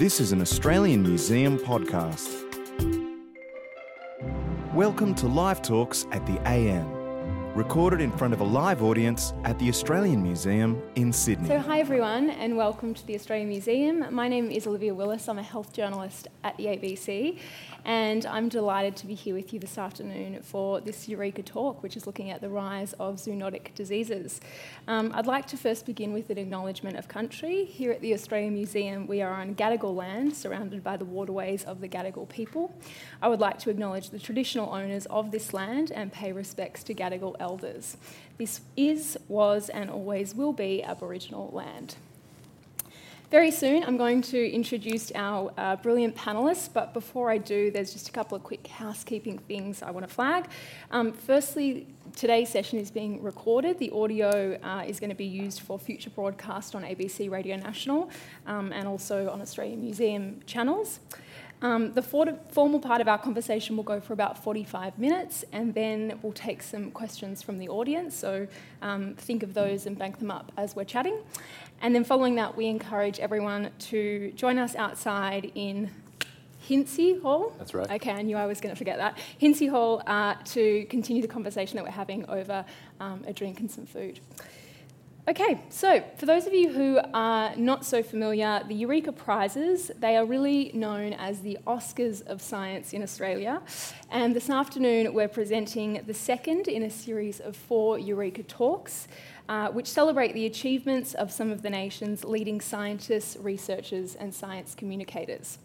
This is an Australian Museum podcast. Welcome to Live Talks at the AM, recorded in front of a live audience at the Australian Museum in Sydney. So, hi everyone, and welcome to the Australian Museum. My name is Olivia Willis. I'm a health journalist at the ABC, and I'm delighted to be here with you this afternoon for this Eureka talk, which is looking at the rise of zoonotic diseases. Um, I'd like to first begin with an acknowledgement of country. Here at the Australian Museum, we are on Gadigal land, surrounded by the waterways of the Gadigal people. I would like to acknowledge the traditional owners of this land and pay respects to Gadigal elders. This is, was, and always will be Aboriginal land. Very soon, I'm going to introduce our uh, brilliant panelists, but before I do, there's just a couple of quick housekeeping things I want to flag. Um, firstly, today's session is being recorded. The audio uh, is going to be used for future broadcast on ABC Radio National um, and also on Australian Museum channels. Um, the for- formal part of our conversation will go for about 45 minutes, and then we'll take some questions from the audience. So um, think of those and bank them up as we're chatting. And then following that, we encourage everyone to join us outside in Hintze Hall. That's right. Okay, I knew I was going to forget that. Hintze Hall uh, to continue the conversation that we're having over um, a drink and some food. Okay, so for those of you who are not so familiar, the Eureka Prizes, they are really known as the Oscars of Science in Australia. And this afternoon we're presenting the second in a series of four Eureka talks, uh, which celebrate the achievements of some of the nation's leading scientists, researchers, and science communicators.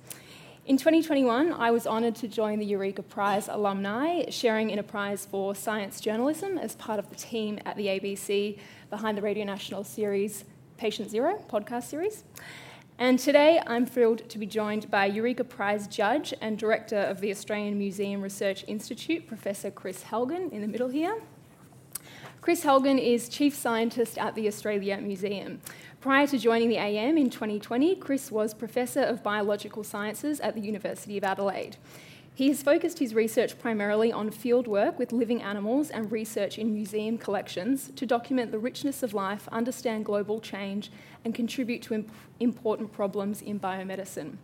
In 2021, I was honoured to join the Eureka Prize alumni, sharing in a prize for science journalism as part of the team at the ABC behind the Radio National series Patient Zero podcast series. And today I'm thrilled to be joined by Eureka Prize judge and director of the Australian Museum Research Institute, Professor Kris Helgen, in the middle here. Kris Helgen is chief scientist at the Australia Museum. Prior to joining the AM in 2020, Kris was Professor of Biological Sciences at the University of Adelaide. He has focused his research primarily on fieldwork with living animals and research in museum collections to document the richness of life, understand global change, and contribute to imp- important problems in biomedicine.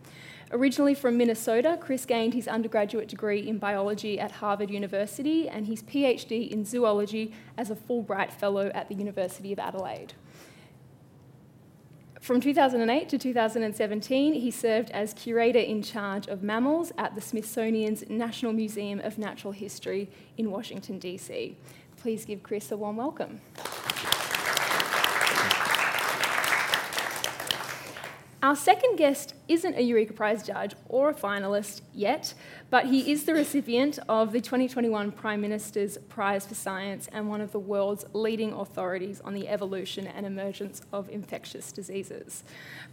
Originally from Minnesota, Kris gained his undergraduate degree in biology at Harvard University and his PhD in zoology as a Fulbright Fellow at the University of Adelaide. From 2008 to 2017, he served as curator in charge of mammals at the Smithsonian's National Museum of Natural History in Washington, D.C. Please give Kris a warm welcome. Our second guest isn't a Eureka Prize judge or a finalist yet, but he is the recipient of the 2021 Prime Minister's Prize for Science and one of the world's leading authorities on the evolution and emergence of infectious diseases.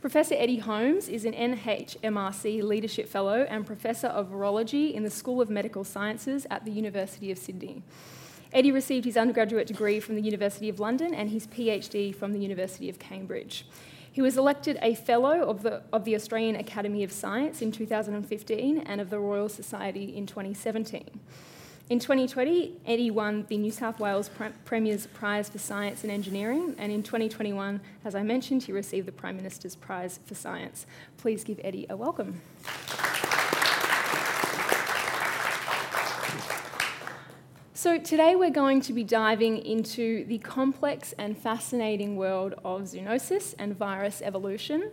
Professor Eddie Holmes is an NHMRC Leadership Fellow and Professor of Virology in the School of Medical Sciences at the University of Sydney. Eddie received his undergraduate degree from the University of London and his PhD from the University of Cambridge. He was elected a Fellow of the, of the Australian Academy of Science in 2015 and of the Royal Society in 2017. In 2020, Eddie won the New South Wales Premier's Prize for Science and Engineering, and in 2021, as I mentioned, he received the Prime Minister's Prize for Science. Please give Eddie a welcome. So, today we're going to be diving into the complex and fascinating world of zoonosis and virus evolution.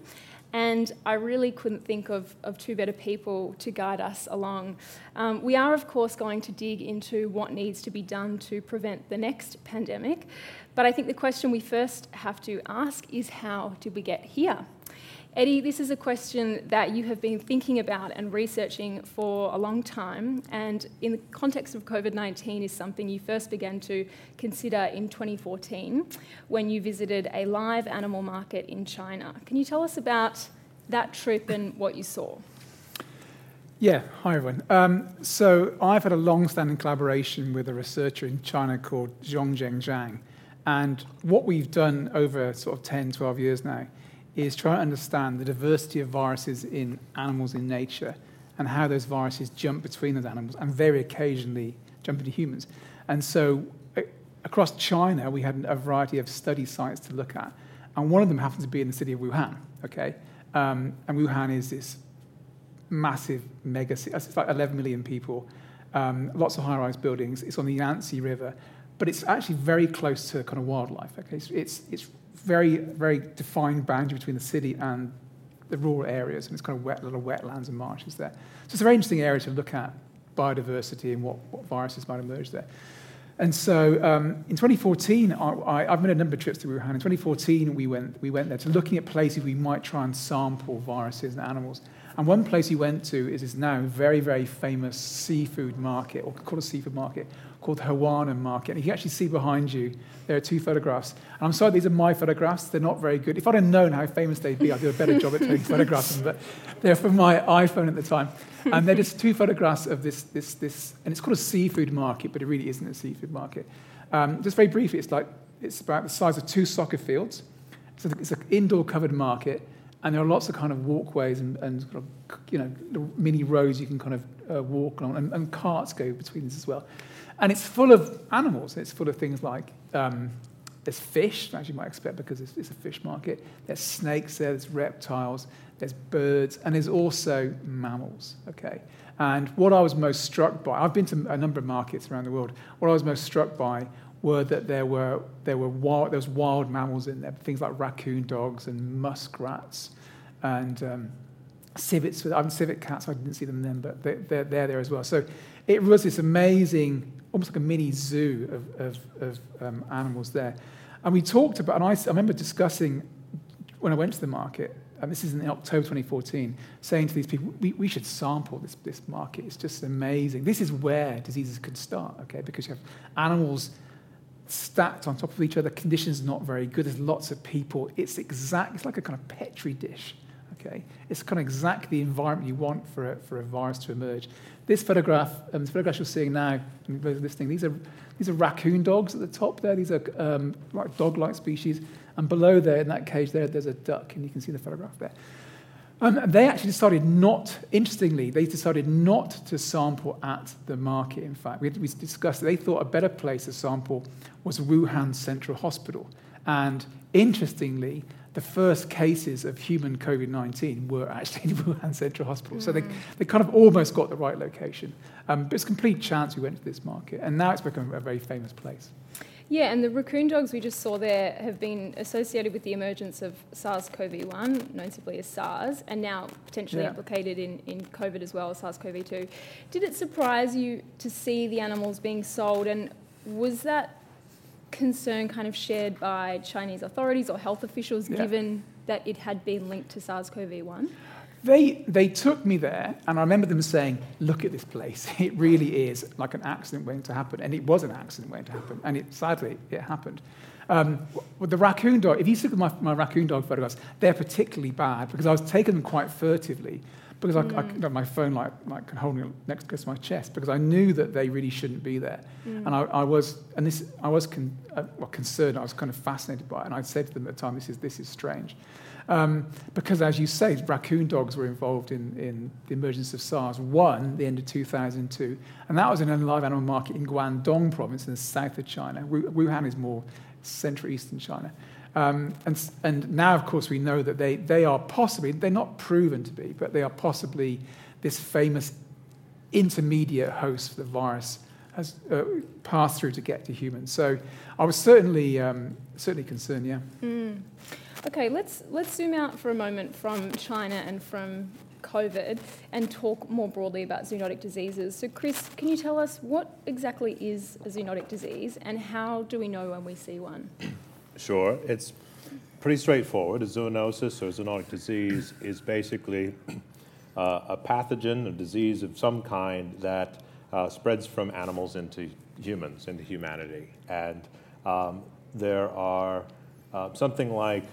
And I really couldn't think of, of two better people to guide us along. Um, we are, of course, going to dig into what needs to be done to prevent the next pandemic. But I think the question we first have to ask is how did we get here? Eddie, this is a question that you have been thinking about and researching for a long time, and in the context of COVID 19, is something you first began to consider in 2014 when you visited a live animal market in China. Can you tell us about that trip and what you saw? Yeah, hi everyone. Um, so I've had a long-standing collaboration with a researcher in China called Yong-Zhen Zhang, and what we've done over sort of 10, 12 years now is try to understand the diversity of viruses in animals in nature and how those viruses jump between those animals and very occasionally jump into humans. And so across China, we had a variety of study sites to look at. And one of them happens to be in the city of Wuhan, okay? Um, and Wuhan is this massive mega city. It's like 11 million people, um, lots of high-rise buildings. It's on the Yangtze River, but it's actually very close to kind of wildlife. Okay, so it's it's very very defined boundary between the city and the rural areas, and it's kind of wet, little wetlands and marshes there. So it's a very interesting area to look at biodiversity and what, what viruses might emerge there. And so um, in 2014, I, have made a number of trips to Wuhan. In 2014, we went, we went there to looking at places we might try and sample viruses and animals. And one place we went to is this now very, very famous seafood market, or called a seafood market, called Huanan Market. And you can actually see behind you, there are two photographs. And I'm sorry, these are my photographs. They're not very good. If I'd have known how famous they'd be, I'd do a better job at taking photographs. But they're from my iPhone at the time. And they're just two photographs of this, this, this, and it's called a seafood market, but it really isn't a seafood market. Um, just very briefly, it's like, it's about the size of two soccer fields. So it's an indoor covered market and there are lots of kind of walkways and, and sort of, you know mini roads you can kind of uh, walk along, and, and, carts go between this as well. And it's full of animals. It's full of things like um, there's fish, as you might expect because it's, it's, a fish market. There's snakes there, there's reptiles, there's birds, and there's also mammals. Okay. And what I was most struck by, I've been to a number of markets around the world. What I was most struck by were that there were there were wild there was wild mammals in there, things like raccoon dogs and muskrats, and um, civets. I'm civet cats. I didn't see them then, but they, they're, they're there as well. So it was this amazing almost like a mini zoo of, of, of um, animals there. And we talked about, and I, I remember discussing when I went to the market, and this is in October 2014, saying to these people, we, we should sample this, this market. It's just amazing. This is where diseases could start, okay? Because you have animals stacked on top of each other, conditions not very good, there's lots of people. It's exact, it's like a kind of petri dish, okay? It's kind of exactly the environment you want for a, for a virus to emerge. This photograph, um, this photograph you're seeing now, listening, these are, these are raccoon dogs at the top there. These are um, like dog-like species. And below there, in that cage there, there's a duck, and you can see the photograph there. Um, they actually decided not, interestingly, they decided not to sample at the market, in fact. We, we discussed they thought a better place to sample was Wuhan Central Hospital. And interestingly, the first cases of human COVID 19 were actually in the Wuhan Central Hospital. Mm. So they, mm. they kind of almost got the right location. Um, but it's complete chance we went to this market. And now it's become a very famous place. Yeah, and the raccoon dogs we just saw there have been associated with the emergence of SARS CoV 1, known simply as SARS, and now potentially yeah. implicated in, in COVID as well, as SARS CoV 2. Did it surprise you to see the animals being sold, and was that concern kind of shared by Chinese authorities or health officials, yeah. given that it had been linked to SARS-CoV-1? They, they took me there, and I remember them saying, Look at this place. It really is like an accident waiting to happen. And it was an accident waiting to happen. And it, sadly, it happened. Um, with the raccoon dog, if you look at my, my raccoon dog photographs, they're particularly bad because I was taking them quite furtively because mm. I, I mm. had my phone like, like holding it next to my chest because I knew that they really shouldn't be there. Mm. And I, I, was, and this, I was con, uh, well, concerned, I was kind of fascinated by it. And I said to them at the time, this is, this is strange. Um, because, as you say, raccoon dogs were involved in, in the emergence of SARS. One, the end of 2002, and that was in a live animal market in Guangdong province in the south of China. Wuhan is more central eastern China. Um, and, and now, of course, we know that they, they are possibly, they're not proven to be, but they are possibly this famous intermediate host for the virus has uh, passed through to get to humans. So I was certainly, um, certainly concerned, yeah. Mm. Okay, let's, let's zoom out for a moment from China and from COVID and talk more broadly about zoonotic diseases. So, Kris, can you tell us what exactly is a zoonotic disease and how do we know when we see one? Sure. It's pretty straightforward. A zoonosis or zoonotic disease is basically uh, a pathogen, a disease of some kind that uh, spreads from animals into humans, into humanity. And um, there are uh, something like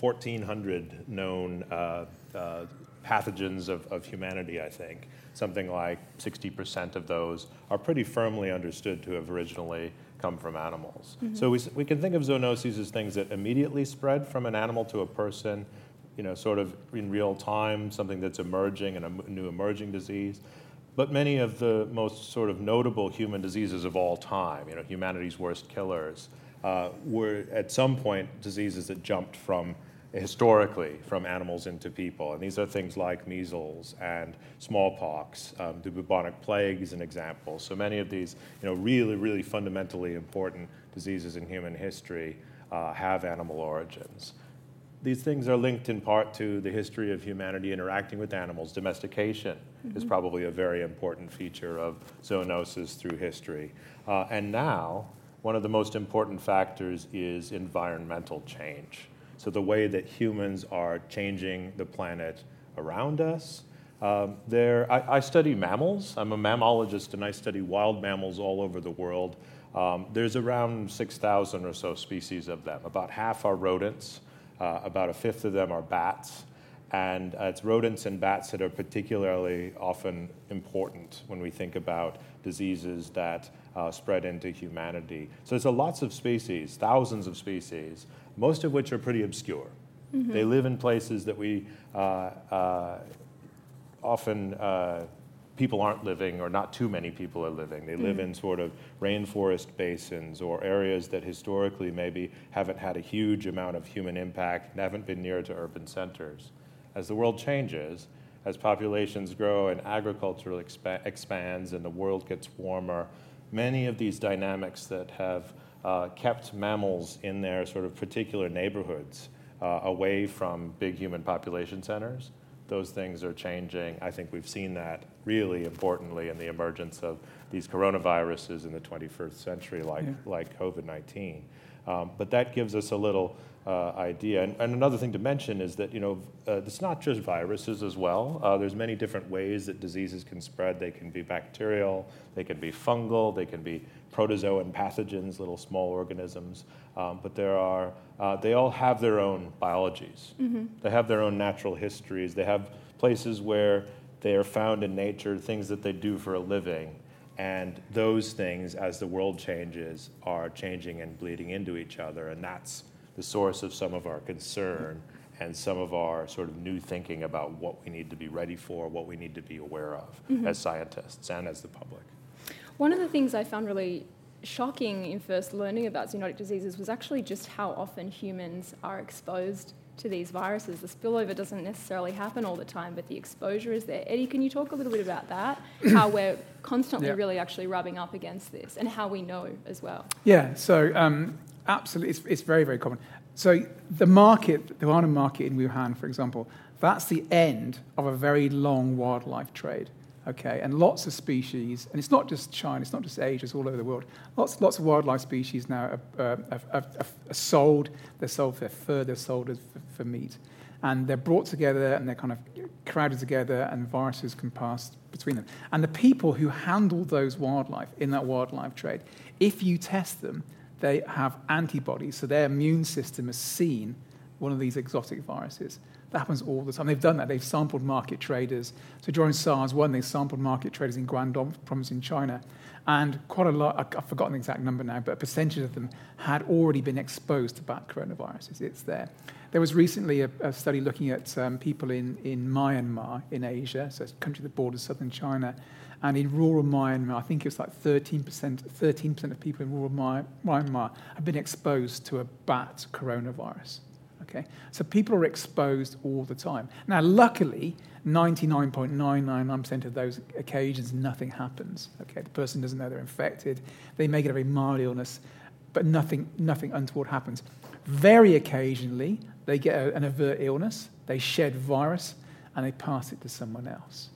1,400 known uh, uh, pathogens of, of humanity, I think. Something like 60% of those are pretty firmly understood to have originally come from animals. Mm-hmm. So we, we can think of zoonoses as things that immediately spread from an animal to a person, you know, sort of in real time, something that's emerging and a new emerging disease. But many of the most sort of notable human diseases of all time, you know, humanity's worst killers, uh, were at some point diseases that jumped from historically from animals into people. And these are things like measles and smallpox. Um, the bubonic plague is an example. So many of these, you know, really, really fundamentally important diseases in human history uh, have animal origins. These things are linked in part to the history of humanity interacting with animals. Domestication mm-hmm. is probably a very important feature of zoonosis through history. Uh, and now, one of the most important factors is environmental change. So, the way that humans are changing the planet around us. Um, there, I, I, study mammals. I'm a mammalogist and I study wild mammals all over the world. Um, there's around 6,000 or so species of them. About half are rodents, uh, about a fifth of them are bats. And uh, it's rodents and bats that are particularly often important when we think about diseases that uh, spread into humanity. So there's a lots of species, thousands of species, most of which are pretty obscure. Mm-hmm. They live in places that we uh, uh often uh, people aren't living, or not too many people are living. They live mm. in sort of rainforest basins or areas that historically maybe haven't had a huge amount of human impact and haven't been near to urban centers. As the world changes, as populations grow and agriculture expa- expands and the world gets warmer, many of these dynamics that have uh, kept mammals in their sort of particular neighborhoods uh, away from big human population centers those things are changing. I think we've seen that really importantly in the emergence of these coronaviruses in the 21st century, like, yeah. like COVID 19. Um, but that gives us a little uh, idea. And, and, another thing to mention is that you know uh, it's not just viruses as well. Uh, there's many different ways that diseases can spread. They can be bacterial, they can be fungal, they can be protozoan pathogens, little small organisms. Um, but there are uh, they all have their own biologies. Mm-hmm. They have their own natural histories. They have places where they are found in nature, things that they do for a living. And those things, as the world changes, are changing and bleeding into each other. And that's the source of some of our concern and some of our sort of new thinking about what we need to be ready for, what we need to be aware of mm-hmm. as scientists and as the public. One of the things I found really shocking in first learning about zoonotic diseases was actually just how often humans are exposed to these viruses. The spillover doesn't necessarily happen all the time, but the exposure is there. Eddie, can you talk a little bit about that? how we're constantly really actually rubbing up against this and how we know as well? Yeah, so um, absolutely, it's, it's very, very common. So the market, the Huanan market in Wuhan, for example, that's the end of a very long wildlife trade. Okay, and lots of species, and it's not just China, it's not just Asia, it's all over the world. Lots, lots of wildlife species now are, are, are, are sold. They're sold for fur, they're sold for, for meat, and they're brought together and they're kind of crowded together, and viruses can pass between them. And the people who handle those wildlife in that wildlife trade, if you test them, they have antibodies, so their immune system has seen one of these exotic viruses. That happens all the time. They've done that. They've sampled market traders. So during SARS 1, they sampled market traders in Guangdong province in China. And quite a lot, I've forgotten the exact number now, but a percentage of them had already been exposed to bat coronaviruses. It's there. There was recently a, a study looking at um, people in, in Myanmar in Asia, so it's a country that borders southern China, and in rural Myanmar, I think it was like 13%, 13% of people in rural Myanmar have been exposed to a bat coronavirus. Okay? So people are exposed all the time. Now, luckily, 99.999% of those occasions, nothing happens. Okay? The person doesn't know they're infected. They may get a very mild illness, but nothing, nothing untoward happens. Very occasionally, they get a, an overt illness, they shed virus, and they pass it to someone else.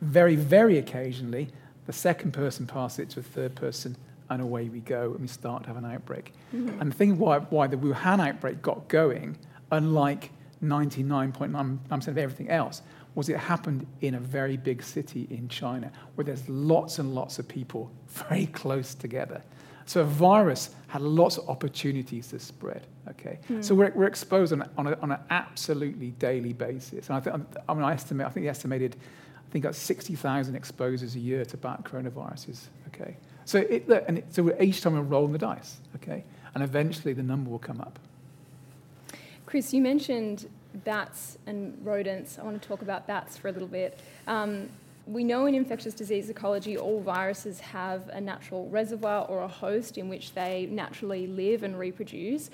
Very, very occasionally, the second person passes it to a third person, and away we go, and we start to have an outbreak. Mm-hmm. And the thing why, why the Wuhan outbreak got going, unlike 99.9% of everything else, was it happened in a very big city in China where there's lots and lots of people very close together. So a virus had lots of opportunities to spread. Okay, mm. so we're, we're exposed on, on, a, on, an absolutely daily basis. And I think I mean I estimate I think the estimated I think that's 60,000 exposures a year to bat coronaviruses. Okay, so it, look, and it, so each time we're rolling the dice. Okay, and eventually the number will come up. Kris, you mentioned bats and rodents. I want to talk about bats for a little bit. Um, we know in infectious disease ecology, all viruses have a natural reservoir or a host in which they naturally live and reproduce.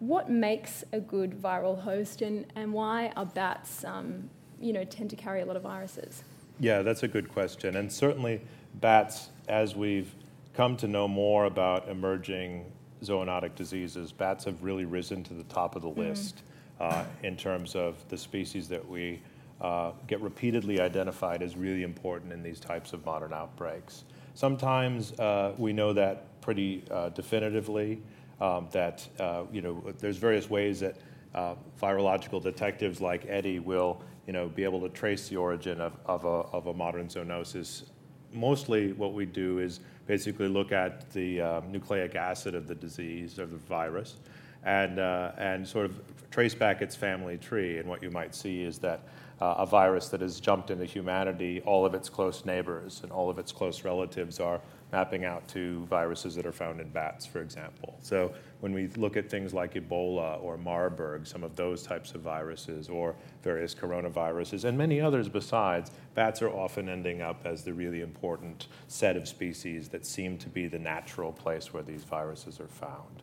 what makes a good viral host and, and why are bats, um, you know, tend to carry a lot of viruses? Yeah, that's a good question. And certainly bats, as we've come to know more about emerging zoonotic diseases, bats have really risen to the top of the list uh, in terms of the species that we uh, get repeatedly identified as really important in these types of modern outbreaks. Sometimes uh, we know that pretty uh, definitively, um, that uh, you know there's various ways that uh, virological detectives like Eddie will you know be able to trace the origin of, of, a, of a modern zoonosis. Mostly, what we do is basically look at the uh, nucleic acid of the disease or the virus, and and sort of trace back its family tree. And what you might see is that uh, a virus that has jumped into humanity, all of its close neighbors and all of its close relatives are mapping out to viruses that are found in bats, for example. So when we look at things like Ebola or Marburg, some of those types of viruses, or various coronaviruses, and many others besides, bats are often ending up as the really important set of species that seem to be the natural place where these viruses are found.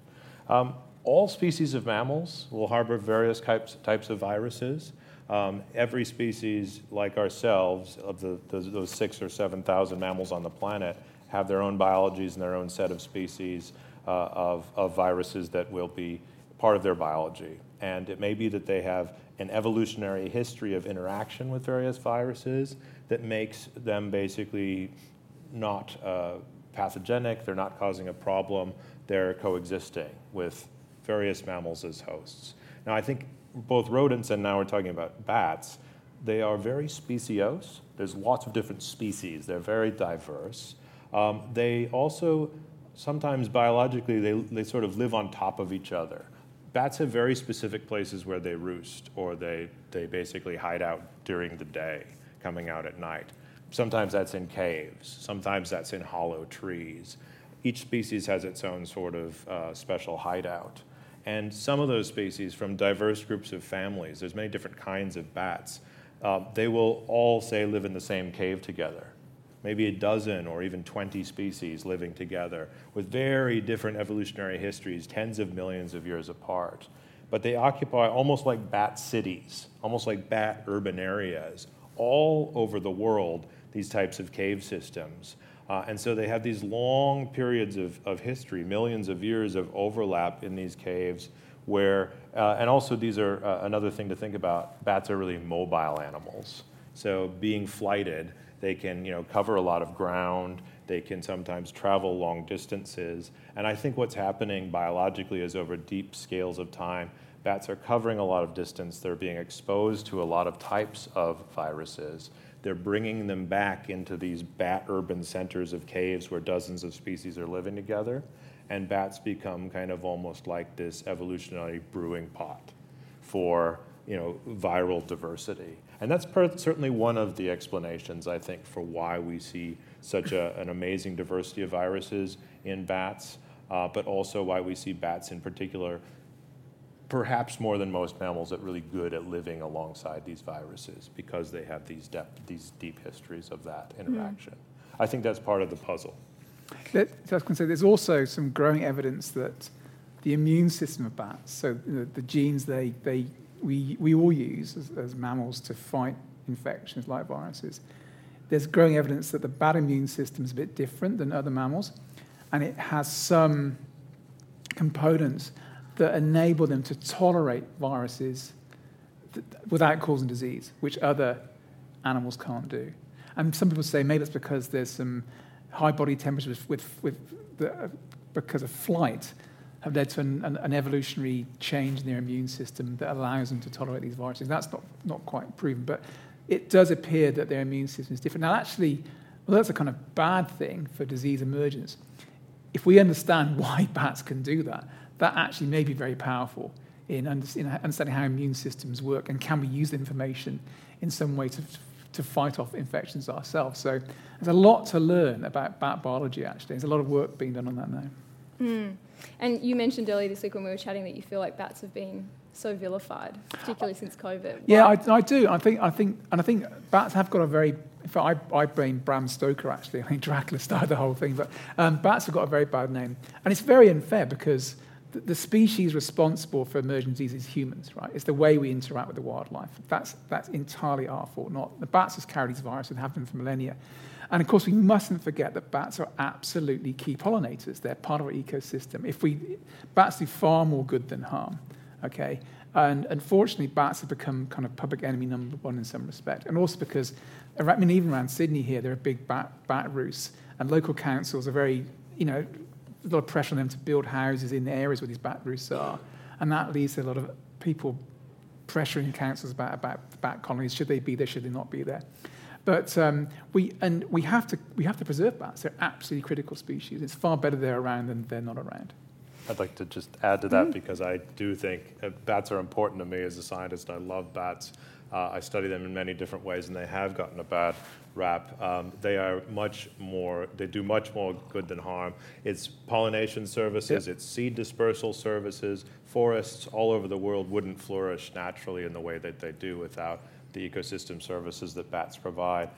Um, all species of mammals will harbor various types, types of viruses. Um, every species, like ourselves, of the, those, those six or 7,000 mammals on the planet, have their own biologies and their own set of species uh, of, of viruses that will be part of their biology. And it may be that they have an evolutionary history of interaction with various viruses that makes them basically not uh, pathogenic, they're not causing a problem, they're coexisting with various mammals as hosts. Now, I think both rodents and now we're talking about bats, they are very speciose. There's lots of different species. They're very diverse. Um, they also, sometimes biologically, they, they sort of live on top of each other. Bats have very specific places where they roost or they, they basically hide out during the day, coming out at night. Sometimes that's in caves, sometimes that's in hollow trees. Each species has its own sort of uh, special hideout. And some of those species from diverse groups of families, there's many different kinds of bats, uh, they will all, say, live in the same cave together. Maybe a dozen or even 20 species living together with very different evolutionary histories, tens of millions of years apart. But they occupy almost like bat cities, almost like bat urban areas, all over the world, these types of cave systems. Uh, and so they have these long periods of, of history, millions of years of overlap in these caves where, uh, and also these are uh, another thing to think about, bats are really mobile animals. So being flighted, they can you know, cover a lot of ground, they can sometimes travel long distances. And I think what's happening biologically is over deep scales of time, bats are covering a lot of distance, they're being exposed to a lot of types of viruses they're bringing them back into these bat urban centers of caves where dozens of species are living together. And bats become kind of almost like this evolutionary brewing pot for you know, viral diversity. And that's per- certainly one of the explanations, I think, for why we see such a, an amazing diversity of viruses in bats, uh, but also why we see bats in particular perhaps more than most mammals, that really good at living alongside these viruses because they have these, depth, these deep histories of that hmm. interaction. Mm. I think that's part of the puzzle. Let, I was going to say, there's also some growing evidence that the immune system of bats, so the, the genes they, they, we, we all use as, as mammals to fight infections like viruses, there's growing evidence that the bat immune system is a bit different than other mammals, and it has some components that enable them to tolerate viruses without causing disease, which other animals can't do. And some people say maybe it's because there's some high body temperatures with, with the, uh, because of flight have led to an, an, an, evolutionary change in their immune system that allows them to tolerate these viruses. That's not, not quite proven, but it does appear that their immune system is different. Now, actually, well, that's a kind of bad thing for disease emergence. If we understand why bats can do that, that actually may be very powerful in, understanding how immune systems work and can we use the information in some way to, to fight off infections ourselves. So there's a lot to learn about bat biology, actually. There's a lot of work being done on that now. Mm. And you mentioned earlier this week when we were chatting that you feel like bats have been so vilified, particularly since COVID. Yeah, I, I, do. I think, I think, and I think bats have got a very. In fact, I, I blame Bram Stoker actually. I think Dracula started the whole thing, but um, bats have got a very bad name, and it's very unfair because the species responsible for emerging disease is humans, right? It's the way we interact with the wildlife. That's, that's entirely our fault, not the bats has carried these viruses and have been for millennia. And of course, we mustn't forget that bats are absolutely key pollinators. They're part of our ecosystem. If we, bats do far more good than harm, okay? And unfortunately, bats have become kind of public enemy number one in some respect. And also because, I mean, even around Sydney here, there are big bat, bat roosts, and local councils are very, you know, a lot of pressure on them to build houses in the areas where these bat roosts are. And that leads to a lot of people pressuring councils about, about bat colonies. Should they be there? Should they not be there? But um, we, and we, have to, we have to preserve bats. They're absolutely critical species. It's far better they're around than they're not around. I'd like to just add to that mm. because I do think uh, bats are important to me as a scientist. I love bats. Uh, I study them in many different ways, and they have gotten a bad rap. Um, they are much more, they do much more good than harm. It's pollination services, yep. it's seed dispersal services. Forests all over the world wouldn't flourish naturally in the way that they do without the ecosystem services that bats provide.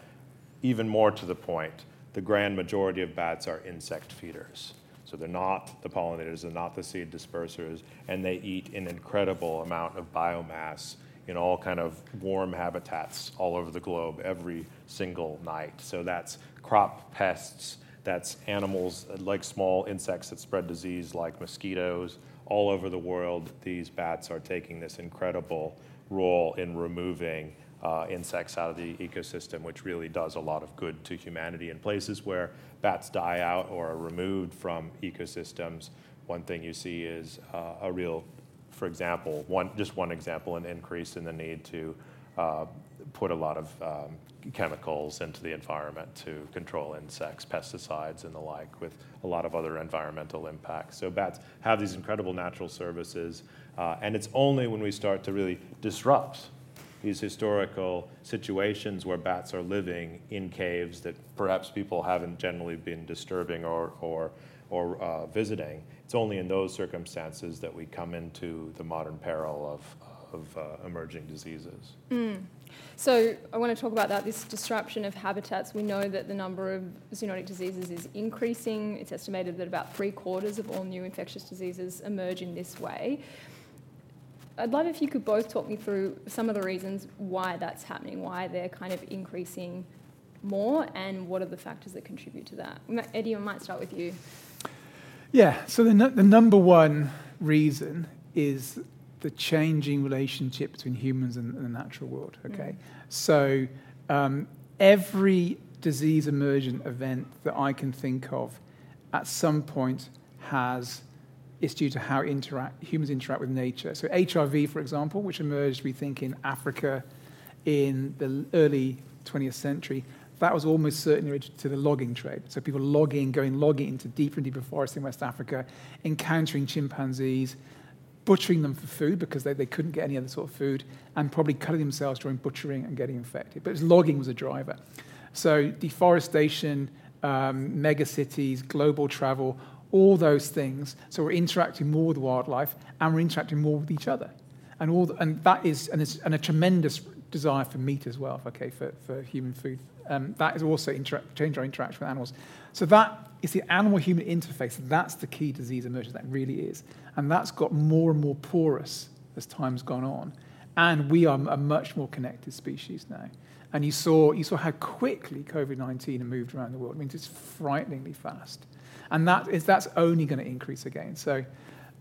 Even more to the point, the grand majority of bats are insect feeders. So they're not the pollinators, they're not the seed dispersers, and they eat an incredible amount of biomass in all kind of warm habitats all over the globe every single night. So that's crop pests, that's animals like small insects that spread disease like mosquitoes. All over the world, these bats are taking this incredible role in removing uh, insects out of the ecosystem, which really does a lot of good to humanity. In places where bats die out or are removed from ecosystems, one thing you see is uh, a real, for example, one just one example, an increase in the need to uh, put a lot of um, chemicals into the environment to control insects, pesticides, and the like, with a lot of other environmental impacts. So bats have these incredible natural services, uh, and it's only when we start to really disrupt these historical situations where bats are living in caves that perhaps people haven't generally been disturbing or, or, or uh, visiting. It's only in those circumstances that we come into the modern peril of, of uh, emerging diseases. Mm. So I want to talk about that, this disruption of habitats. We know that the number of zoonotic diseases is increasing. It's estimated that about three quarters of all new infectious diseases emerge in this way. I'd love if you could both talk me through some of the reasons why that's happening, why they're kind of increasing more, and what are the factors that contribute to that. Eddie, I might start with you. Yeah, so the, the number one reason is the changing relationship between humans and, and the natural world. Okay, mm. so um, every disease emergent event that I can think of at some point has is due to how interact, humans interact with nature. So HIV, for example, which emerged, we think, in Africa in the early 20th century, that was almost certainly related to the logging trade. So people logging, going logging into deeper and deeper forests in West Africa, encountering chimpanzees, butchering them for food because they, they couldn't get any other sort of food, and probably cutting themselves during butchering and getting infected. But logging was a driver. So deforestation, um, megacities, global travel, all those things. So we're interacting more with wildlife and we're interacting more with each other. And, all the, and that is and, and, a tremendous desire for meat as well, okay, for, for human food. Um, that is also inter- change our interaction with animals. So that is the animal-human interface. That's the key disease emergence. That really is, and that's got more and more porous as time's gone on. And we are a much more connected species now. And you saw you saw how quickly COVID-19 moved around the world. I mean, it's frighteningly fast and that is that's only going to increase again. So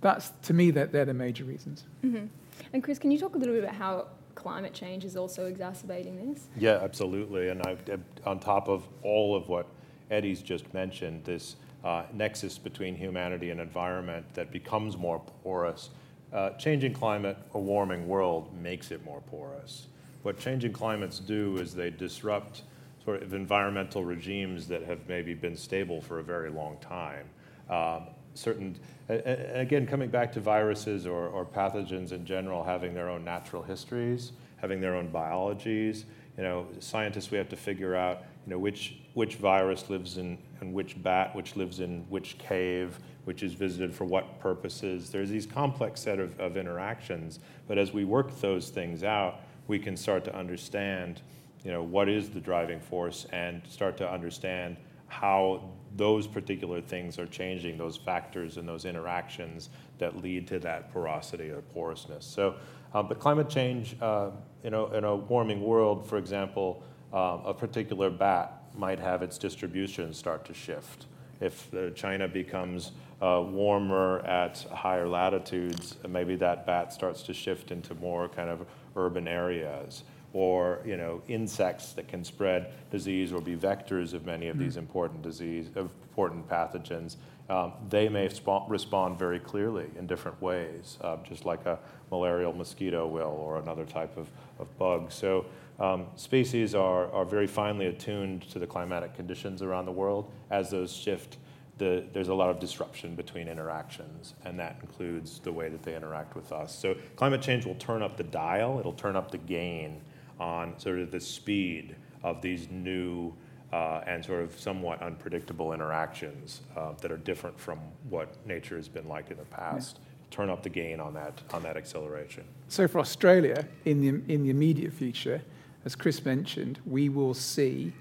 that's to me that they're the major reasons. Mm-hmm. And Kris, can you talk a little bit about how climate change is also exacerbating this? Yeah, absolutely. And I, on top of all of what Eddie's just mentioned, this uh, nexus between humanity and environment that becomes more porous. Uh, changing climate, a warming world, makes it more porous. What changing climates do is they disrupt sort of environmental regimes that have maybe been stable for a very long time. Um, certain, again, coming back to viruses or, or pathogens in general having their own natural histories, having their own biologies. You know, scientists, we have to figure out, you know, which, which virus lives in, in which bat, which lives in which cave, which is visited for what purposes. There's these complex set of, of interactions, but as we work those things out, we can start to understand you know, what is the driving force and start to understand how those particular things are changing, those factors and those interactions that lead to that porosity or porousness. So, um, but climate change, uh, in, a, in a warming world, for example, um, a particular bat might have its distribution start to shift. If China becomes uh, warmer at higher latitudes, maybe that bat starts to shift into more kind of urban areas or you know insects that can spread disease or be vectors of many of mm. these important disease important pathogens um, they may sp- respond very clearly in different ways uh, just like a malarial mosquito will or another type of, of bug so um, species are, are very finely attuned to the climatic conditions around the world as those shift the, there's a lot of disruption between interactions, and that includes the way that they interact with us. So climate change will turn up the dial, it'll turn up the gain on sort of the speed of these new uh, and sort of somewhat unpredictable interactions uh, that are different from what nature has been like in the past. Yeah. Turn up the gain on that on that acceleration. So for Australia, in the in the immediate future, as Kris mentioned, we will see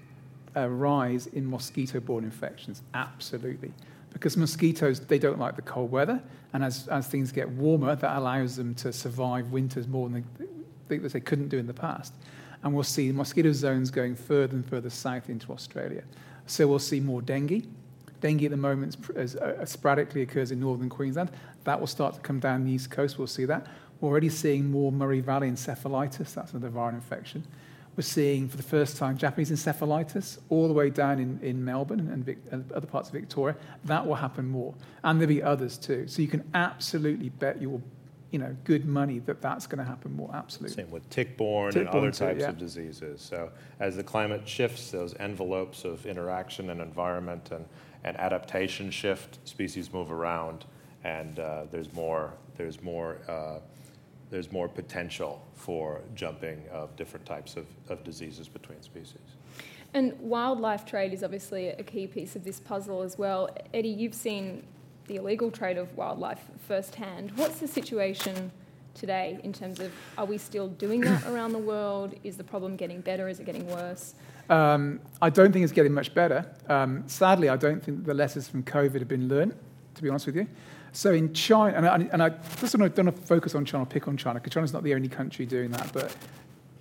a rise in mosquito-borne infections. Absolutely. Because mosquitoes, they don't like the cold weather, and as, as things get warmer, that allows them to survive winters more than they, they couldn't do in the past. And we'll see mosquito zones going further and further south into Australia. So we'll see more dengue. Dengue at the moment is, uh, sporadically occurs in northern Queensland. That will start to come down the east coast. We'll see that. We're already seeing more Murray Valley encephalitis. That's another viral infection. We're seeing for the first time Japanese encephalitis all the way down in, in Melbourne and, Vic, and other parts of Victoria. That will happen more. And there'll be others too. So you can absolutely bet your you know, good money that that's going to happen more. Absolutely. Same with tick-borne, tick-borne and other too, types yeah. of diseases. So as the climate shifts, those envelopes of interaction and environment and, and adaptation shift, species move around, and uh, there's more there's more uh, there's more potential for jumping of different types of, of diseases between species. And wildlife trade is obviously a key piece of this puzzle as well. Eddie, you've seen the illegal trade of wildlife firsthand. What's the situation today in terms of are we still doing that around the world? Is the problem getting better? Is it getting worse? Um, I don't think it's getting much better. Um, sadly, I don't think the lessons from COVID have been learned, to be honest with you. So in China, and I, and I just don't want to focus on China, pick on China, because China's not the only country doing that, but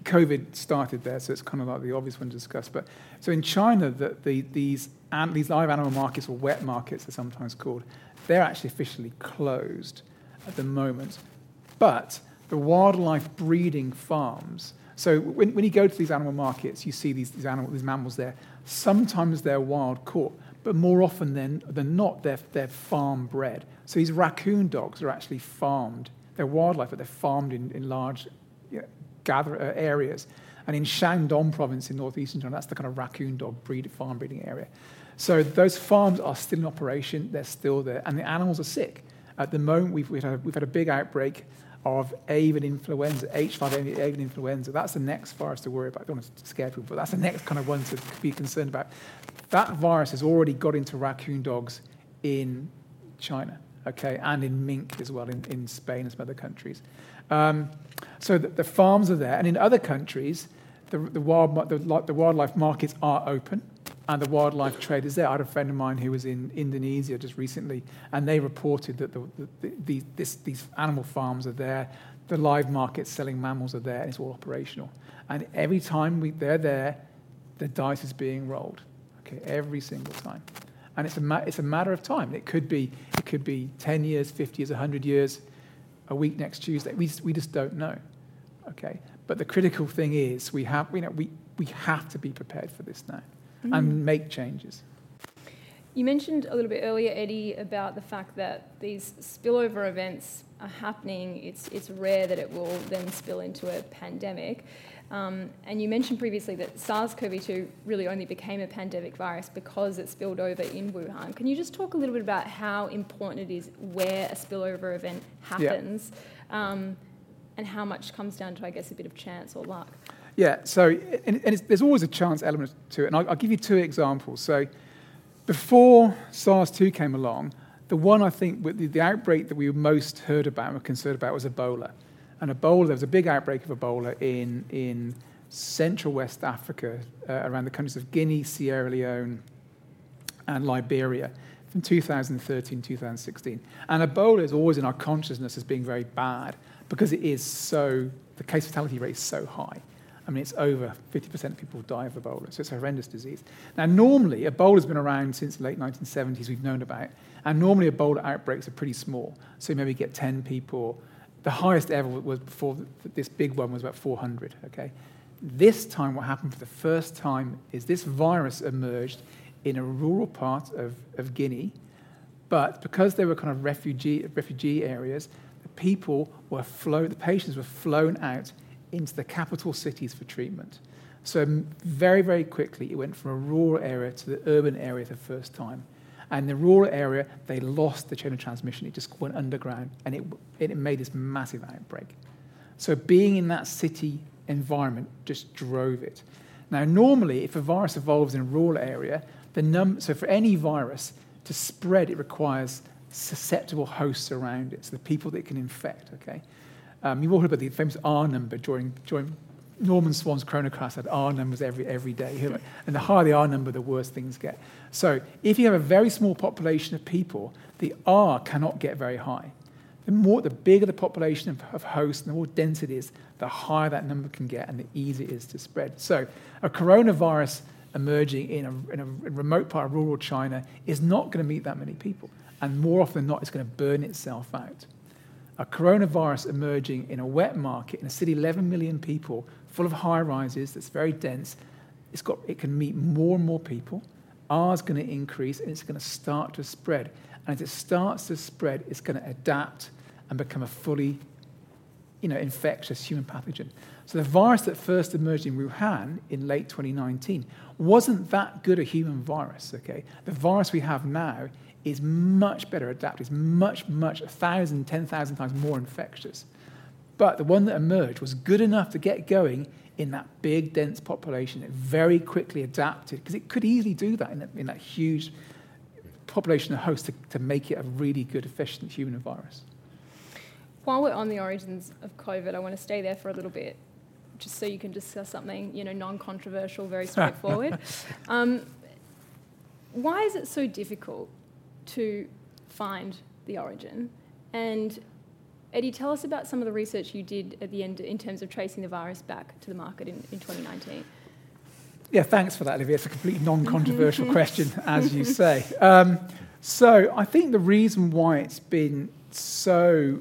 COVID started there, so it's kind of like the obvious one to discuss. But so in China, the, the, these, these live animal markets, or wet markets, they're sometimes called, they're actually officially closed at the moment. But the wildlife breeding farms, so when, when you go to these animal markets, you see these, these, animal, these mammals there. Sometimes they're wild caught, but more often than, than not, they're, they're farm bred. So these raccoon dogs are actually farmed. They're wildlife, but they're farmed in, in large you know, gather, uh, areas. And in Shandong province in northeastern China, that's the kind of raccoon dog breed, farm breeding area. So those farms are still in operation, they're still there, and the animals are sick. At the moment, we've, we've, had, a, we've had a big outbreak of avian influenza, H5N1 avian influenza. That's the next virus to worry about. I don't want to scare people, but that's the next kind of one to be concerned about. That virus has already got into raccoon dogs in China, okay, and in mink as well, in, in Spain and some other countries. Um, so the, the, farms are there, and in other countries, the, the, wild, the, the wildlife markets are open and the wildlife trade is there. I had a friend of mine who was in Indonesia just recently, and they reported that the, the, the, this, these animal farms are there, the live markets selling mammals are there, and it's all operational. And every time we, they're there, the dice is being rolled okay, every single time. And it's a, ma- it's a matter of time. It could, be, it could be 10 years, 50 years, 100 years, a week next Tuesday. We just, we just don't know. Okay? But the critical thing is we have, you know, we, we have to be prepared for this now mm. and make changes. You mentioned a little bit earlier, Eddie, about the fact that these spillover events are happening. It's, it's rare that it will then spill into a pandemic. Um, and you mentioned previously that SARS CoV 2 really only became a pandemic virus because it spilled over in Wuhan. Can you just talk a little bit about how important it is where a spillover event happens yeah. um, and how much comes down to, I guess, a bit of chance or luck? Yeah, so and, and there's always a chance element to it. And I'll, I'll give you two examples. So before SARS 2 came along, the one I think the, the outbreak that we most heard about and were concerned about was Ebola. And Ebola, there was a big outbreak of Ebola in, in central West Africa, uh, around the countries of Guinea, Sierra Leone, and Liberia. from 2013 2016. And Ebola is always in our consciousness as being very bad because it is so, the case fatality rate is so high. I mean, it's over 50% of people die of Ebola, so it's a horrendous disease. Now, normally, Ebola's been around since the late 1970s, we've known about, and normally Ebola outbreaks are pretty small. So you maybe get 10 people. The highest ever was before this big one was about 400, okay? This time, what happened for the first time is this virus emerged in a rural part of, of Guinea, but because they were kind of refugee, refugee areas, the people were flown, the patients were flown out into the capital cities for treatment. So very, very quickly, it went from a rural area to the urban area the first time. And the rural area, they lost the chain of transmission. It just went underground, and it, it made this massive outbreak. So being in that city environment just drove it. Now, normally, if a virus evolves in a rural area, the num- so for any virus to spread, it requires susceptible hosts around it, so the people that it can infect, okay? Um, you've all heard about the famous R number during, during Norman Swan's Coronacast had R numbers every, every day. And the higher the R number, the worse things get. So if you have a very small population of people, the R cannot get very high. The, more, the bigger the population of, of hosts and the more dense it is, the higher that number can get and the easier it is to spread. So a coronavirus emerging in a, in a remote part of rural China is not going to meet that many people. And more often than not, it's going to burn itself out a coronavirus emerging in a wet market in a city 11 million people full of high rises that's very dense. It's got, it can meet more and more people. R is going to increase and it's going to start to spread. And as it starts to spread it's going to adapt and become a fully you know, infectious human pathogen. So the virus that first emerged in wuhan in late 2019 wasn't that good a human virus okay? The virus we have now is much better adapted, is much, much, a thousand, ten thousand times more infectious. But the one that emerged was good enough to get going in that big, dense population. It very quickly adapted, because it could easily do that in, that in that huge population of hosts to, to make it a really good, efficient human virus. While we're on the origins of COVID, I want to stay there for a little bit, just so you can discuss something, you know, non-controversial, very straightforward. um, why is it so difficult to find the origin. And Eddie, tell us about some of the research you did at the end in terms of tracing the virus back to the market in, in 2019. Yeah, thanks for that, Olivia. It's a completely non controversial question, as you say. Um, so, I think the reason why it's been so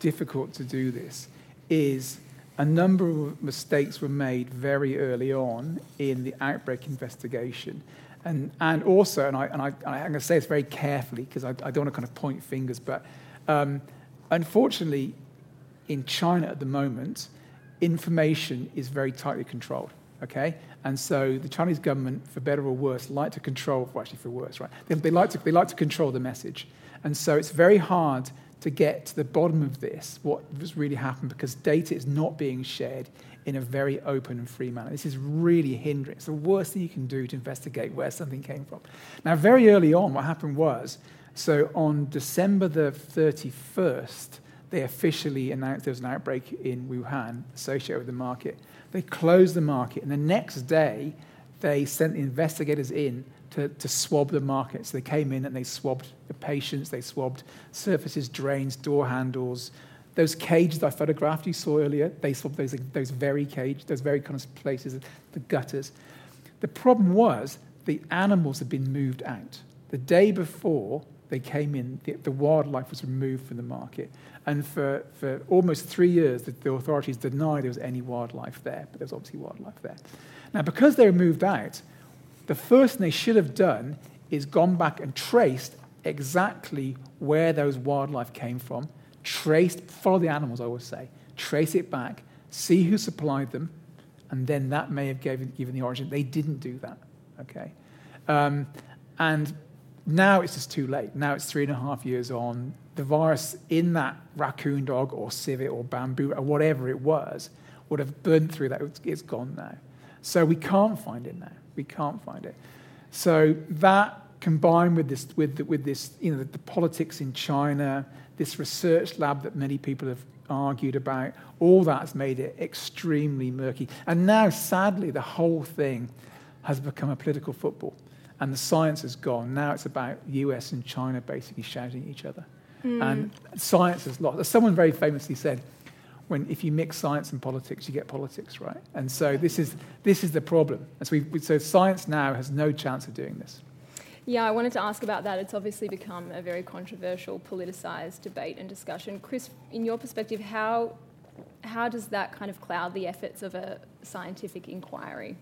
difficult to do this is a number of mistakes were made very early on in the outbreak investigation. And, and also, and, I, and I, I'm going to say this very carefully because I, I, don't want to kind of point fingers, but um, unfortunately, in China at the moment, information is very tightly controlled. Okay, and so the Chinese government, for better or worse, like to control. Well, actually, for worse, right? They, they like to they like to control the message, and so it's very hard to get to the bottom of this, what has really happened, because data is not being shared in a very open and free manner. This is really hindering. It's the worst thing you can do to investigate where something came from. Now, very early on, what happened was so on December the 31st, they officially announced there was an outbreak in Wuhan associated with the market. They closed the market, and the next day, they sent the investigators in to, to swab the market. So they came in and they swabbed the patients, they swabbed surfaces, drains, door handles, those cages I photographed you saw earlier, they saw those, those very cages, those very kind of places, the gutters. The problem was the animals had been moved out. The day before they came in, the, the wildlife was removed from the market. And for, for almost three years, the, the authorities denied there was any wildlife there, but there was obviously wildlife there. Now, because they were moved out, the first thing they should have done is gone back and traced exactly where those wildlife came from trace, follow the animals, I always say, trace it back, see who supplied them, and then that may have given, given the origin. They didn't do that, okay? Um, and now it's just too late. Now it's three and a half years on. The virus in that raccoon dog or civet or bamboo or whatever it was would have burned through that. It's gone now. So we can't find it now. We can't find it. So that combined with this, with, with this, you know, the, the politics in China, this research lab that many people have argued about, all that's made it extremely murky. And now, sadly, the whole thing has become a political football. and the science has gone. Now it's about US and China basically shouting at each other. Hmm. And science has lost. As someone very famously said, when if you mix science and politics, you get politics, right? And so this is this is the problem. And so, we, so science now has no chance of doing this. Yeah, I wanted to ask about that. It's obviously become a very controversial, politicised debate and discussion. Kris, in your perspective, how how does that kind of cloud the efforts of a scientific inquiry?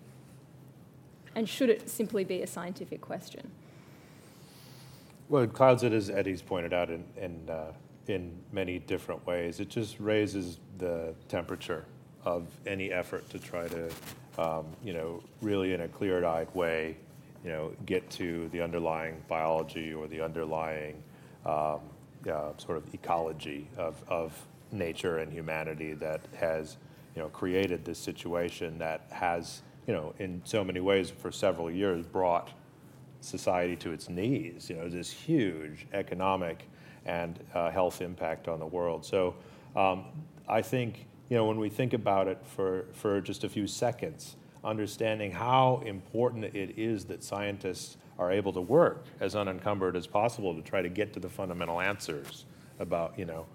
And should it simply be a scientific question? Well, it clouds it, as Eddie's pointed out, in, in, uh, in many different ways. It just raises the temperature of any effort to try to, um, you know, really in a clear-eyed way, you know, get to the underlying biology or the underlying um, uh, sort of ecology of, of nature and humanity that has, you know, created this situation that has, you know, in so many ways for several years brought society to its knees. You know, this huge economic and uh, health impact on the world. So um, I think, you know, when we think about it for, for just a few seconds, understanding how important it is that scientists are able to work as unencumbered as possible to try to get to the fundamental answers about, you know,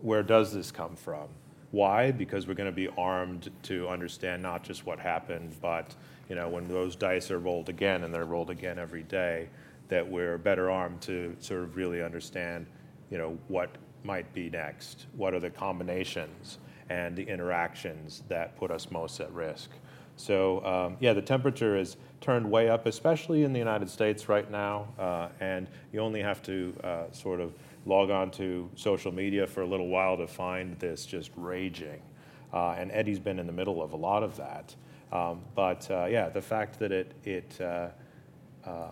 where does this come from? Why? Because we're going to be armed to understand not just what happened, but you know, when those dice are rolled again, and they're rolled again every day, that we're better armed to sort of really understand, you know, what might be next. What are the combinations and the interactions that put us most at risk? So um, yeah, the temperature is turned way up, especially in the United States right now, uh, and you only have to uh, sort of log on to social media for a little while to find this just raging. Uh, and Eddie's been in the middle of a lot of that. Um, but uh, yeah, the fact that it, it uh, uh,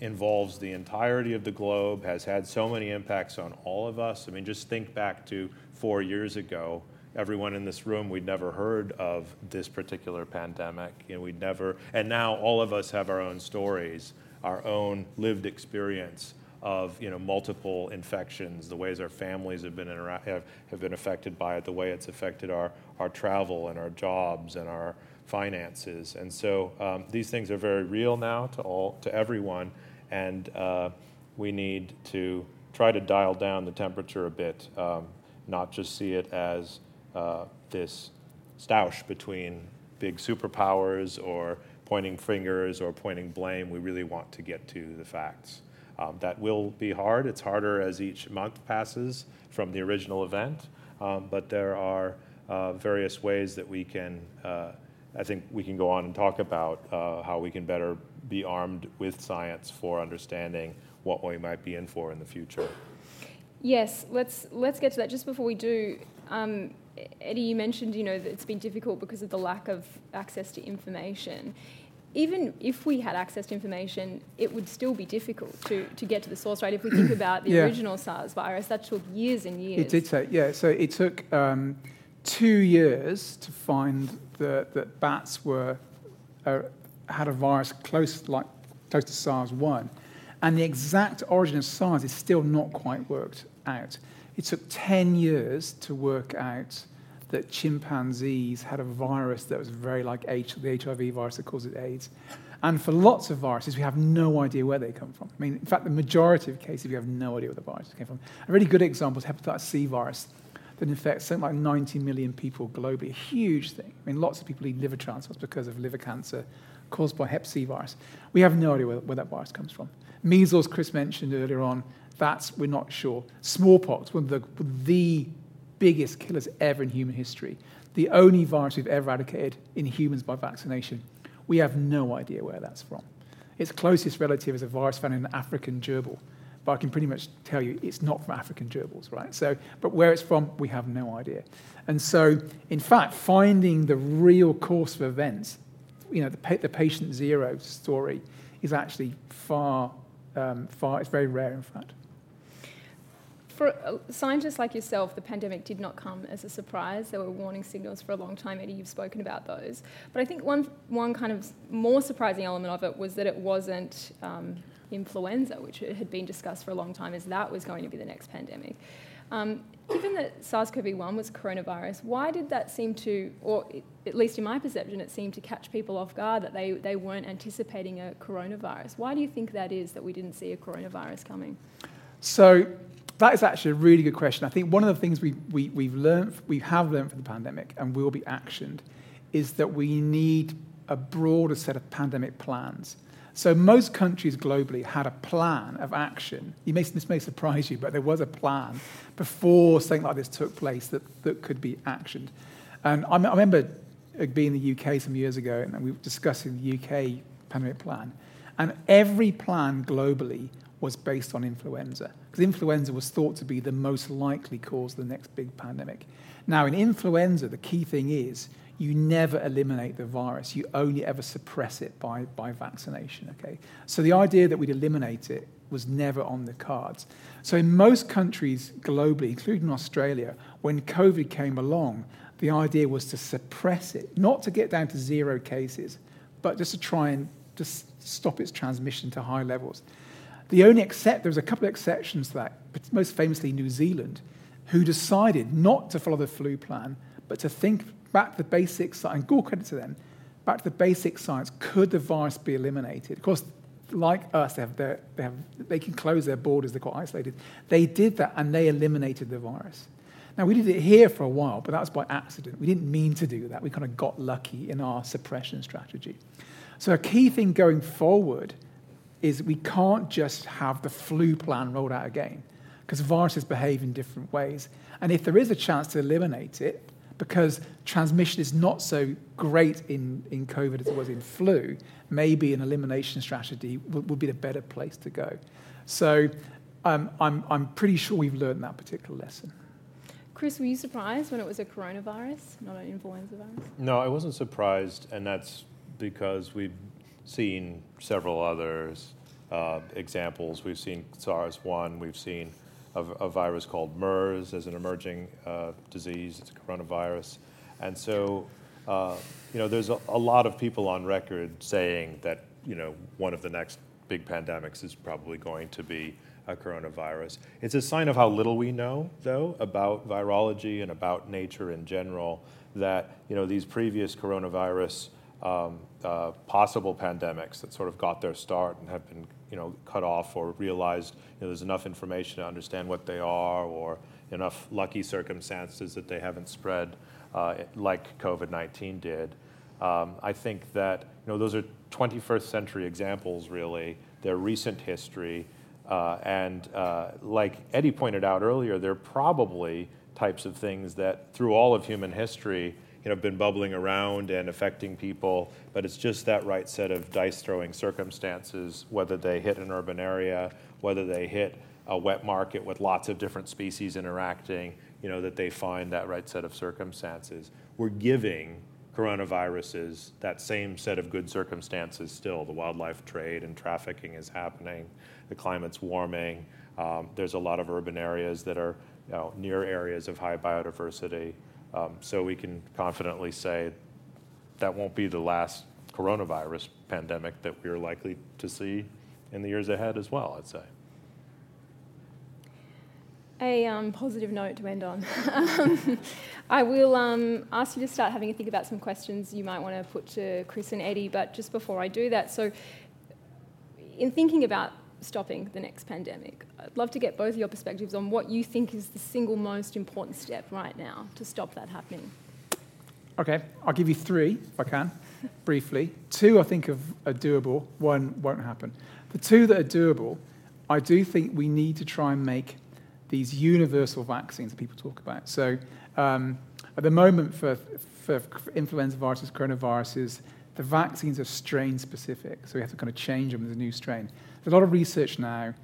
involves the entirety of the globe, has had so many impacts on all of us. I mean, just think back to four years ago. Everyone in this room, we'd never heard of this particular pandemic. Know, we'd never, and now all of us have our own stories, our own lived experience of you know multiple infections, the ways our families have been intera- have, have been affected by it, the way it's affected our, our travel and our jobs and our finances. And so um, these things are very real now to all to everyone, and uh, we need to try to dial down the temperature a bit, um, not just see it as uh, this stoush between big superpowers or pointing fingers or pointing blame. We really want to get to the facts. Um, that will be hard. It's harder as each month passes from the original event, um, but there are uh, various ways that we can, uh, I think we can go on and talk about uh, how we can better be armed with science for understanding what we might be in for in the future. Yes, let's let's get to that. Just before we do, um, Eddie, you mentioned you know that it's been difficult because of the lack of access to information even if we had access to information, it would still be difficult to, to get to the source, right? If we think about the yeah. original SARS virus, that took years and years. It did take, yeah. So it took um, two years to find the, that bats were uh, had a virus close, like, close to SARS-1. And the exact origin of SARS is still not quite worked out. It took 10 years to work out that chimpanzees had a virus that was very like H, the HIV virus that causes AIDS. And for lots of viruses, we have no idea where they come from. I mean, in fact, the majority of cases, we have no idea where the virus came from. A really good example is hepatitis C virus that infects something like 90 million people globally, a huge thing. I mean, lots of people need liver transplants because of liver cancer caused by hep C virus. We have no idea where, where that virus comes from. Measles, Kris mentioned earlier on, that's, we're not sure. Smallpox, one of the, the biggest killers ever in human history, the only virus we've ever eradicated in humans by vaccination. We have no idea where that's from. Its closest relative is a virus found in the African gerbil, but I can pretty much tell you it's not from African gerbils, right? So, but where it's from, we have no idea. And so, in fact, finding the real course of events, you know, the, pa- the patient zero story is actually far, um, far, it's very rare, in fact. For uh, scientists like yourself, the pandemic did not come as a surprise. There were warning signals for a long time. Eddie, you've spoken about those. But I think one, one kind of more surprising element of it was that it wasn't um, influenza, which had been discussed for a long time as that was going to be the next pandemic. Um, given that SARS-CoV-1 was coronavirus, why did that seem to, or at least in my perception, it seemed to catch people off guard that they, they weren't anticipating a coronavirus? Why do you think that is that we didn't see a coronavirus coming? So that is actually a really good question. I think one of the things we, we, we've learned, we have learned from the pandemic and will be actioned is that we need a broader set of pandemic plans. So most countries globally had a plan of action. May, this may surprise you, but there was a plan before something like this took place that, that could be actioned. And I, I remember being in the UK some years ago, and we were discussing the UK pandemic plan. And every plan globally was based on influenza, because influenza was thought to be the most likely cause of the next big pandemic. Now, in influenza, the key thing is you never eliminate the virus. You only ever suppress it by, by vaccination, okay? So the idea that we'd eliminate it was never on the cards. So in most countries globally, including Australia, when COVID came along, the idea was to suppress it, not to get down to zero cases, but just to try and just stop its transmission to high levels. The only except there was a couple of exceptions to that, but most famously New Zealand, who decided not to follow the flu plan, but to think back to the basic science, and all credit to them, back to the basic science, could the virus be eliminated? Of course, like us, they, have their, they, have, they can close their borders, they're quite isolated. They did that and they eliminated the virus. Now, we did it here for a while, but that was by accident. We didn't mean to do that. We kind of got lucky in our suppression strategy. So, a key thing going forward is we can't just have the flu plan rolled out again because viruses behave in different ways. And if there is a chance to eliminate it, because transmission is not so great in, in COVID as it was in flu, maybe an elimination strategy would, would be the better place to go. So um, I'm, I'm pretty sure we've learned that particular lesson. Kris, were you surprised when it was a coronavirus, not an influenza virus? No, I wasn't surprised, and that's because we've seen several others uh, examples. We've seen SARS 1, we've seen a, a virus called MERS as an emerging uh, disease. It's a coronavirus. And so, uh, you know, there's a, a, lot of people on record saying that, you know, one of the next big pandemics is probably going to be a coronavirus. It's a sign of how little we know, though, about virology and about nature in general, that, you know, these previous coronavirus um, uh, possible pandemics that sort of got their start and have been you know, cut off or realized you know, there's enough information to understand what they are or enough lucky circumstances that they haven't spread uh, like COVID-19 did. Um, I think that you know, those are 21st century examples, really. They're recent history. Uh, and uh, like Eddie pointed out earlier, they're probably types of things that through all of human history you know, been bubbling around and affecting people, but it's just that right set of dice throwing circumstances, whether they hit an urban area, whether they hit a wet market with lots of different species interacting, you know, that they find that right set of circumstances. We're giving coronaviruses that same set of good circumstances still. The wildlife trade and trafficking is happening, the climate's warming, um, there's a lot of urban areas that are you know, near areas of high biodiversity. Um, so we can confidently say that won't be the last coronavirus pandemic that we're likely to see in the years ahead as well, I'd say. A um, positive note to end on. I will um, ask you to start having a think about some questions you might want to put to Kris and Eddie, but just before I do that, so in thinking about stopping the next pandemic. I'd love to get both of your perspectives on what you think is the single most important step right now to stop that happening. Okay, I'll give you three if I can, briefly. Two I think are doable, one won't happen. The two that are doable, I do think we need to try and make these universal vaccines that people talk about. So um, at the moment for, for, influenza viruses, coronaviruses, the vaccines are strain specific, so we have to kind of change them with a new strain. There's a lot of research now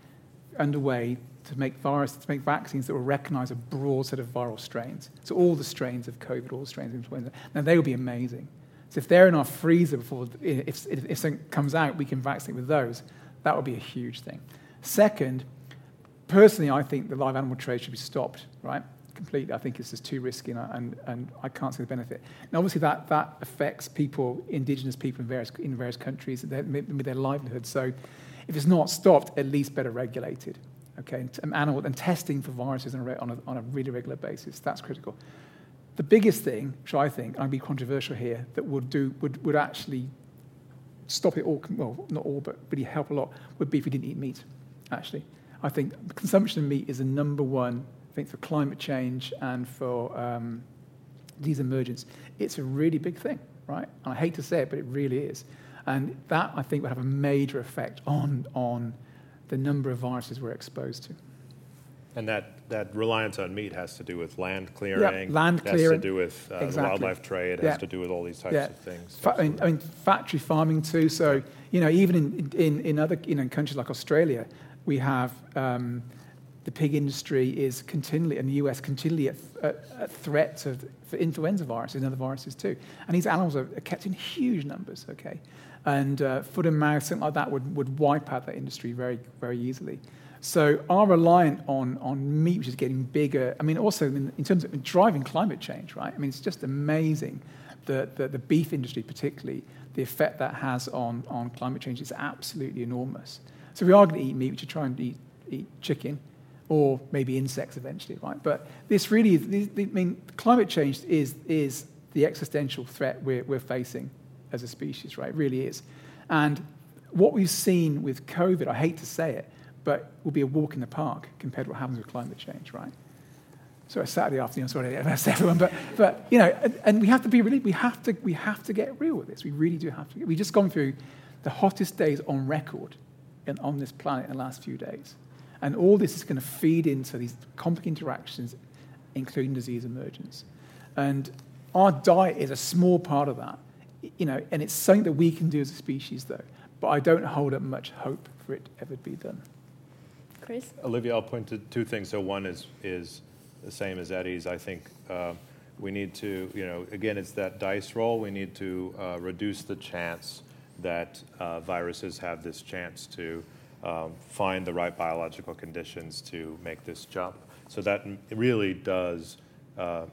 underway to make virus, to make vaccines that will recognize a broad set of viral strains. So all the strains of COVID, all the strains of influenza. Now they will be amazing. So if they're in our freezer before, if, if, if something comes out, we can vaccinate with those. That would be a huge thing. Second, personally, I think the live animal trade should be stopped, right? Completely. I think it's just too risky and, and, and I can't see the benefit. Now, obviously, that, that affects people, indigenous people in various, in various countries, their, their livelihood. So if it's not stopped, at least better regulated. okay, and, animal, and testing for viruses on a, on, a, really regular basis. That's critical. The biggest thing, which I think, I'd be controversial here, that would, do, would, would actually stop it all, well, not all, but really help a lot, would be if we didn't eat meat, actually. I think consumption of meat is the number one, thing for climate change and for um, disease emergence. It's a really big thing, right? And I hate to say it, but it really is. And that, I think, would have a major effect on, on the number of viruses we're exposed to. And that, that reliance on meat has to do with land clearing. Yeah, land clearing. Has to do with uh, exactly. wildlife trade. It yeah. has to do with all these types yeah. of things. Fa- I, mean, I, mean, factory farming too. So you know, even in, in, in other you know countries like Australia, we have um, the pig industry is continually, in the US, continually a, threat to, for influenza viruses and other viruses too. And these animals are, are kept in huge numbers. Okay, and uh, foot and mouth, something like that, would, would wipe out that industry very, very easily. So our reliance on, on meat, which is getting bigger, I mean, also in, in, terms of driving climate change, right? I mean, it's just amazing the, the, the beef industry, particularly, the effect that has on, on climate change is absolutely enormous. So we are going to eat meat, we should try and eat, eat chicken or maybe insects eventually, right? But this really, is, I mean, climate change is, is the existential threat we're, we're facing as a species, right? It really is. And what we've seen with COVID, I hate to say it, but will be a walk in the park compared to what happens with climate change, right? So it's Saturday afternoon, sorry that's everyone, but, but you know, and, and, we have to be really, we have to, we have to get real with this. We really do have to. We've just gone through the hottest days on record in, on this planet in the last few days. And all this is going to feed into these complex interactions, including disease emergence. And our diet is a small part of that you know, and it's something that we can do as a species, though. But I don't hold up much hope for it to ever be done. Kris? Olivia, I'll point to two things. So one is, is the same as Eddie's. I think uh, we need to, you know, again, it's that dice roll. We need to uh, reduce the chance that uh, viruses have this chance to um, find the right biological conditions to make this jump. So that really does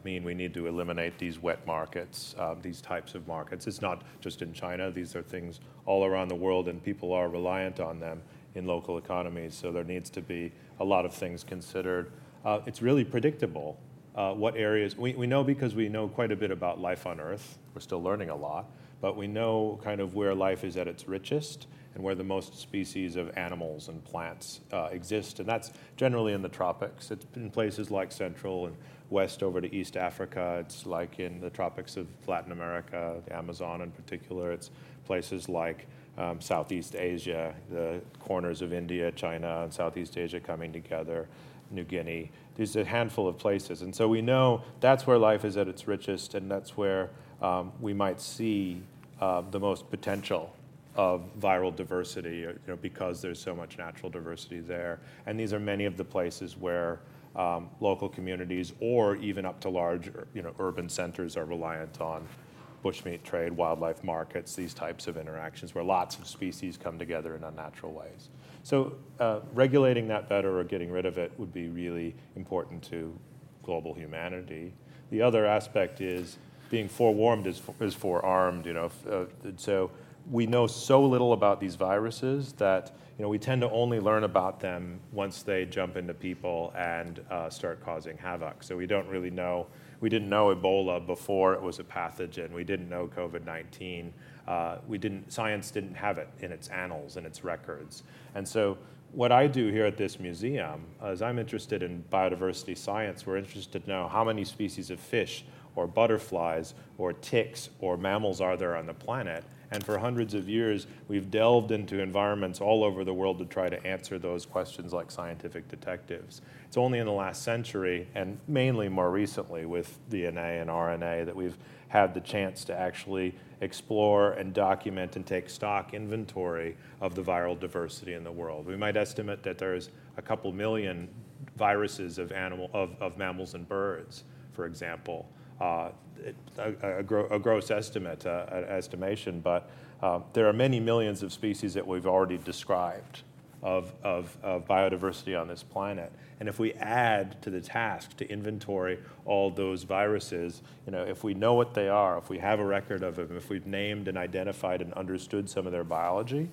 mean we need to eliminate these wet markets, uh, these types of markets. It's not just in China, these are things all around the world, and people are reliant on them in local economies. So there needs to be a lot of things considered. Uh, it's really predictable uh, what areas, we, we know because we know quite a bit about life on Earth. We're still learning a lot, but we know kind of where life is at its richest and where the most species of animals and plants uh, exist. And that's generally in the tropics. It's in places like Central and west over to East Africa. It's like in the tropics of Latin America, the Amazon in particular. It's places like um, Southeast Asia, the corners of India, China, and Southeast Asia coming together, New Guinea. There's a handful of places. And so we know that's where life is at its richest, and that's where um, we might see uh, the most potential of viral diversity, you know, because there's so much natural diversity there. And these are many of the places where um, local communities or even up to large you know, urban centers are reliant on bushmeat trade, wildlife markets, these types of interactions where lots of species come together in unnatural ways. So uh, regulating that better or getting rid of it would be really important to global humanity. The other aspect is being forewarned is, is forearmed. You know, uh, so we know so little about these viruses that you know, we tend to only learn about them once they jump into people and uh, start causing havoc. So we don't really know. We didn't know Ebola before it was a pathogen. We didn't know COVID-19. Uh, we didn't. Science didn't have it in its annals and its records. And so what I do here at this museum is I'm interested in biodiversity science. We're interested to know how many species of fish or butterflies or ticks or mammals are there on the planet and for hundreds of years, we've delved into environments all over the world to try to answer those questions like scientific detectives. It's only in the last century, and mainly more recently with DNA and RNA, that we've had the chance to actually explore and document and take stock inventory of the viral diversity in the world. We might estimate that there's a couple million viruses of, animal, of, of mammals and birds, for example. Uh, a, a, a, gross estimate, uh, an estimation, but uh, there are many millions of species that we've already described of, of, of, biodiversity on this planet. And if we add to the task to inventory all those viruses, you know, if we know what they are, if we have a record of them, if we've named and identified and understood some of their biology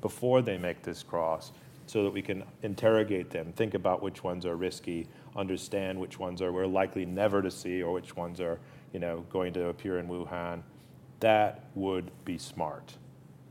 before they make this cross, so that we can interrogate them, think about which ones are risky, understand which ones are we're likely never to see or which ones are you know, going to appear in Wuhan, that would be smart.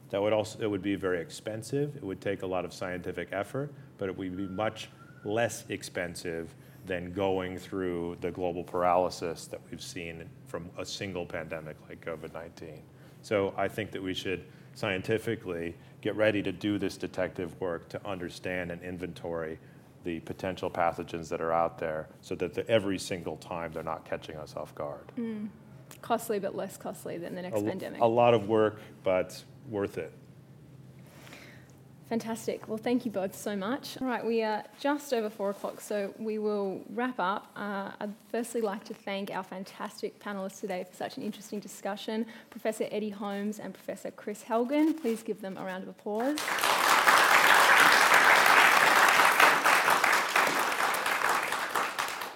That would also, it would be very expensive. It would take a lot of scientific effort, but it would be much less expensive than going through the global paralysis that we've seen from a single pandemic like COVID 19. So I think that we should scientifically get ready to do this detective work to understand and inventory the potential pathogens that are out there so that the, every single time they're not catching us off guard. Mm. Costly, but less costly than the next a, pandemic. A lot of work, but worth it. Fantastic. Well, thank you both so much. All right, we are just over four o'clock, so we will wrap up. Uh, I'd firstly like to thank our fantastic panelists today for such an interesting discussion Professor Eddie Holmes and Professor Kris Helgen. Please give them a round of applause.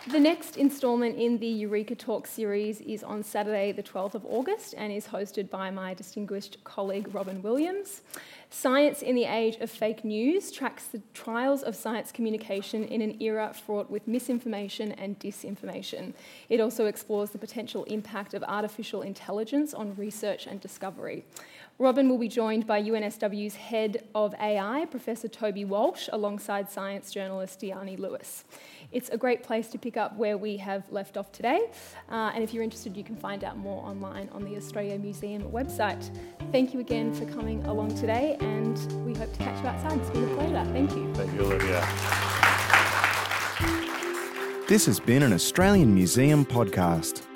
The next instalment in the Eureka Talk series is on Saturday, the 12th of August, and is hosted by my distinguished colleague Robyn Williams. Science in the Age of Fake News tracks the trials of science communication in an era fraught with misinformation and disinformation. It also explores the potential impact of artificial intelligence on research and discovery. Robyn will be joined by UNSW's head of AI, Professor Toby Walsh, alongside science journalist Dyani Lewis. It's a great place to pick up where we have left off today. Uh, and if you're interested, you can find out more online on the Australia Museum website. Thank you again for coming along today, and we hope to catch you outside. It's been a pleasure. Thank you. Thank you, Olivia. This has been an Australian Museum podcast.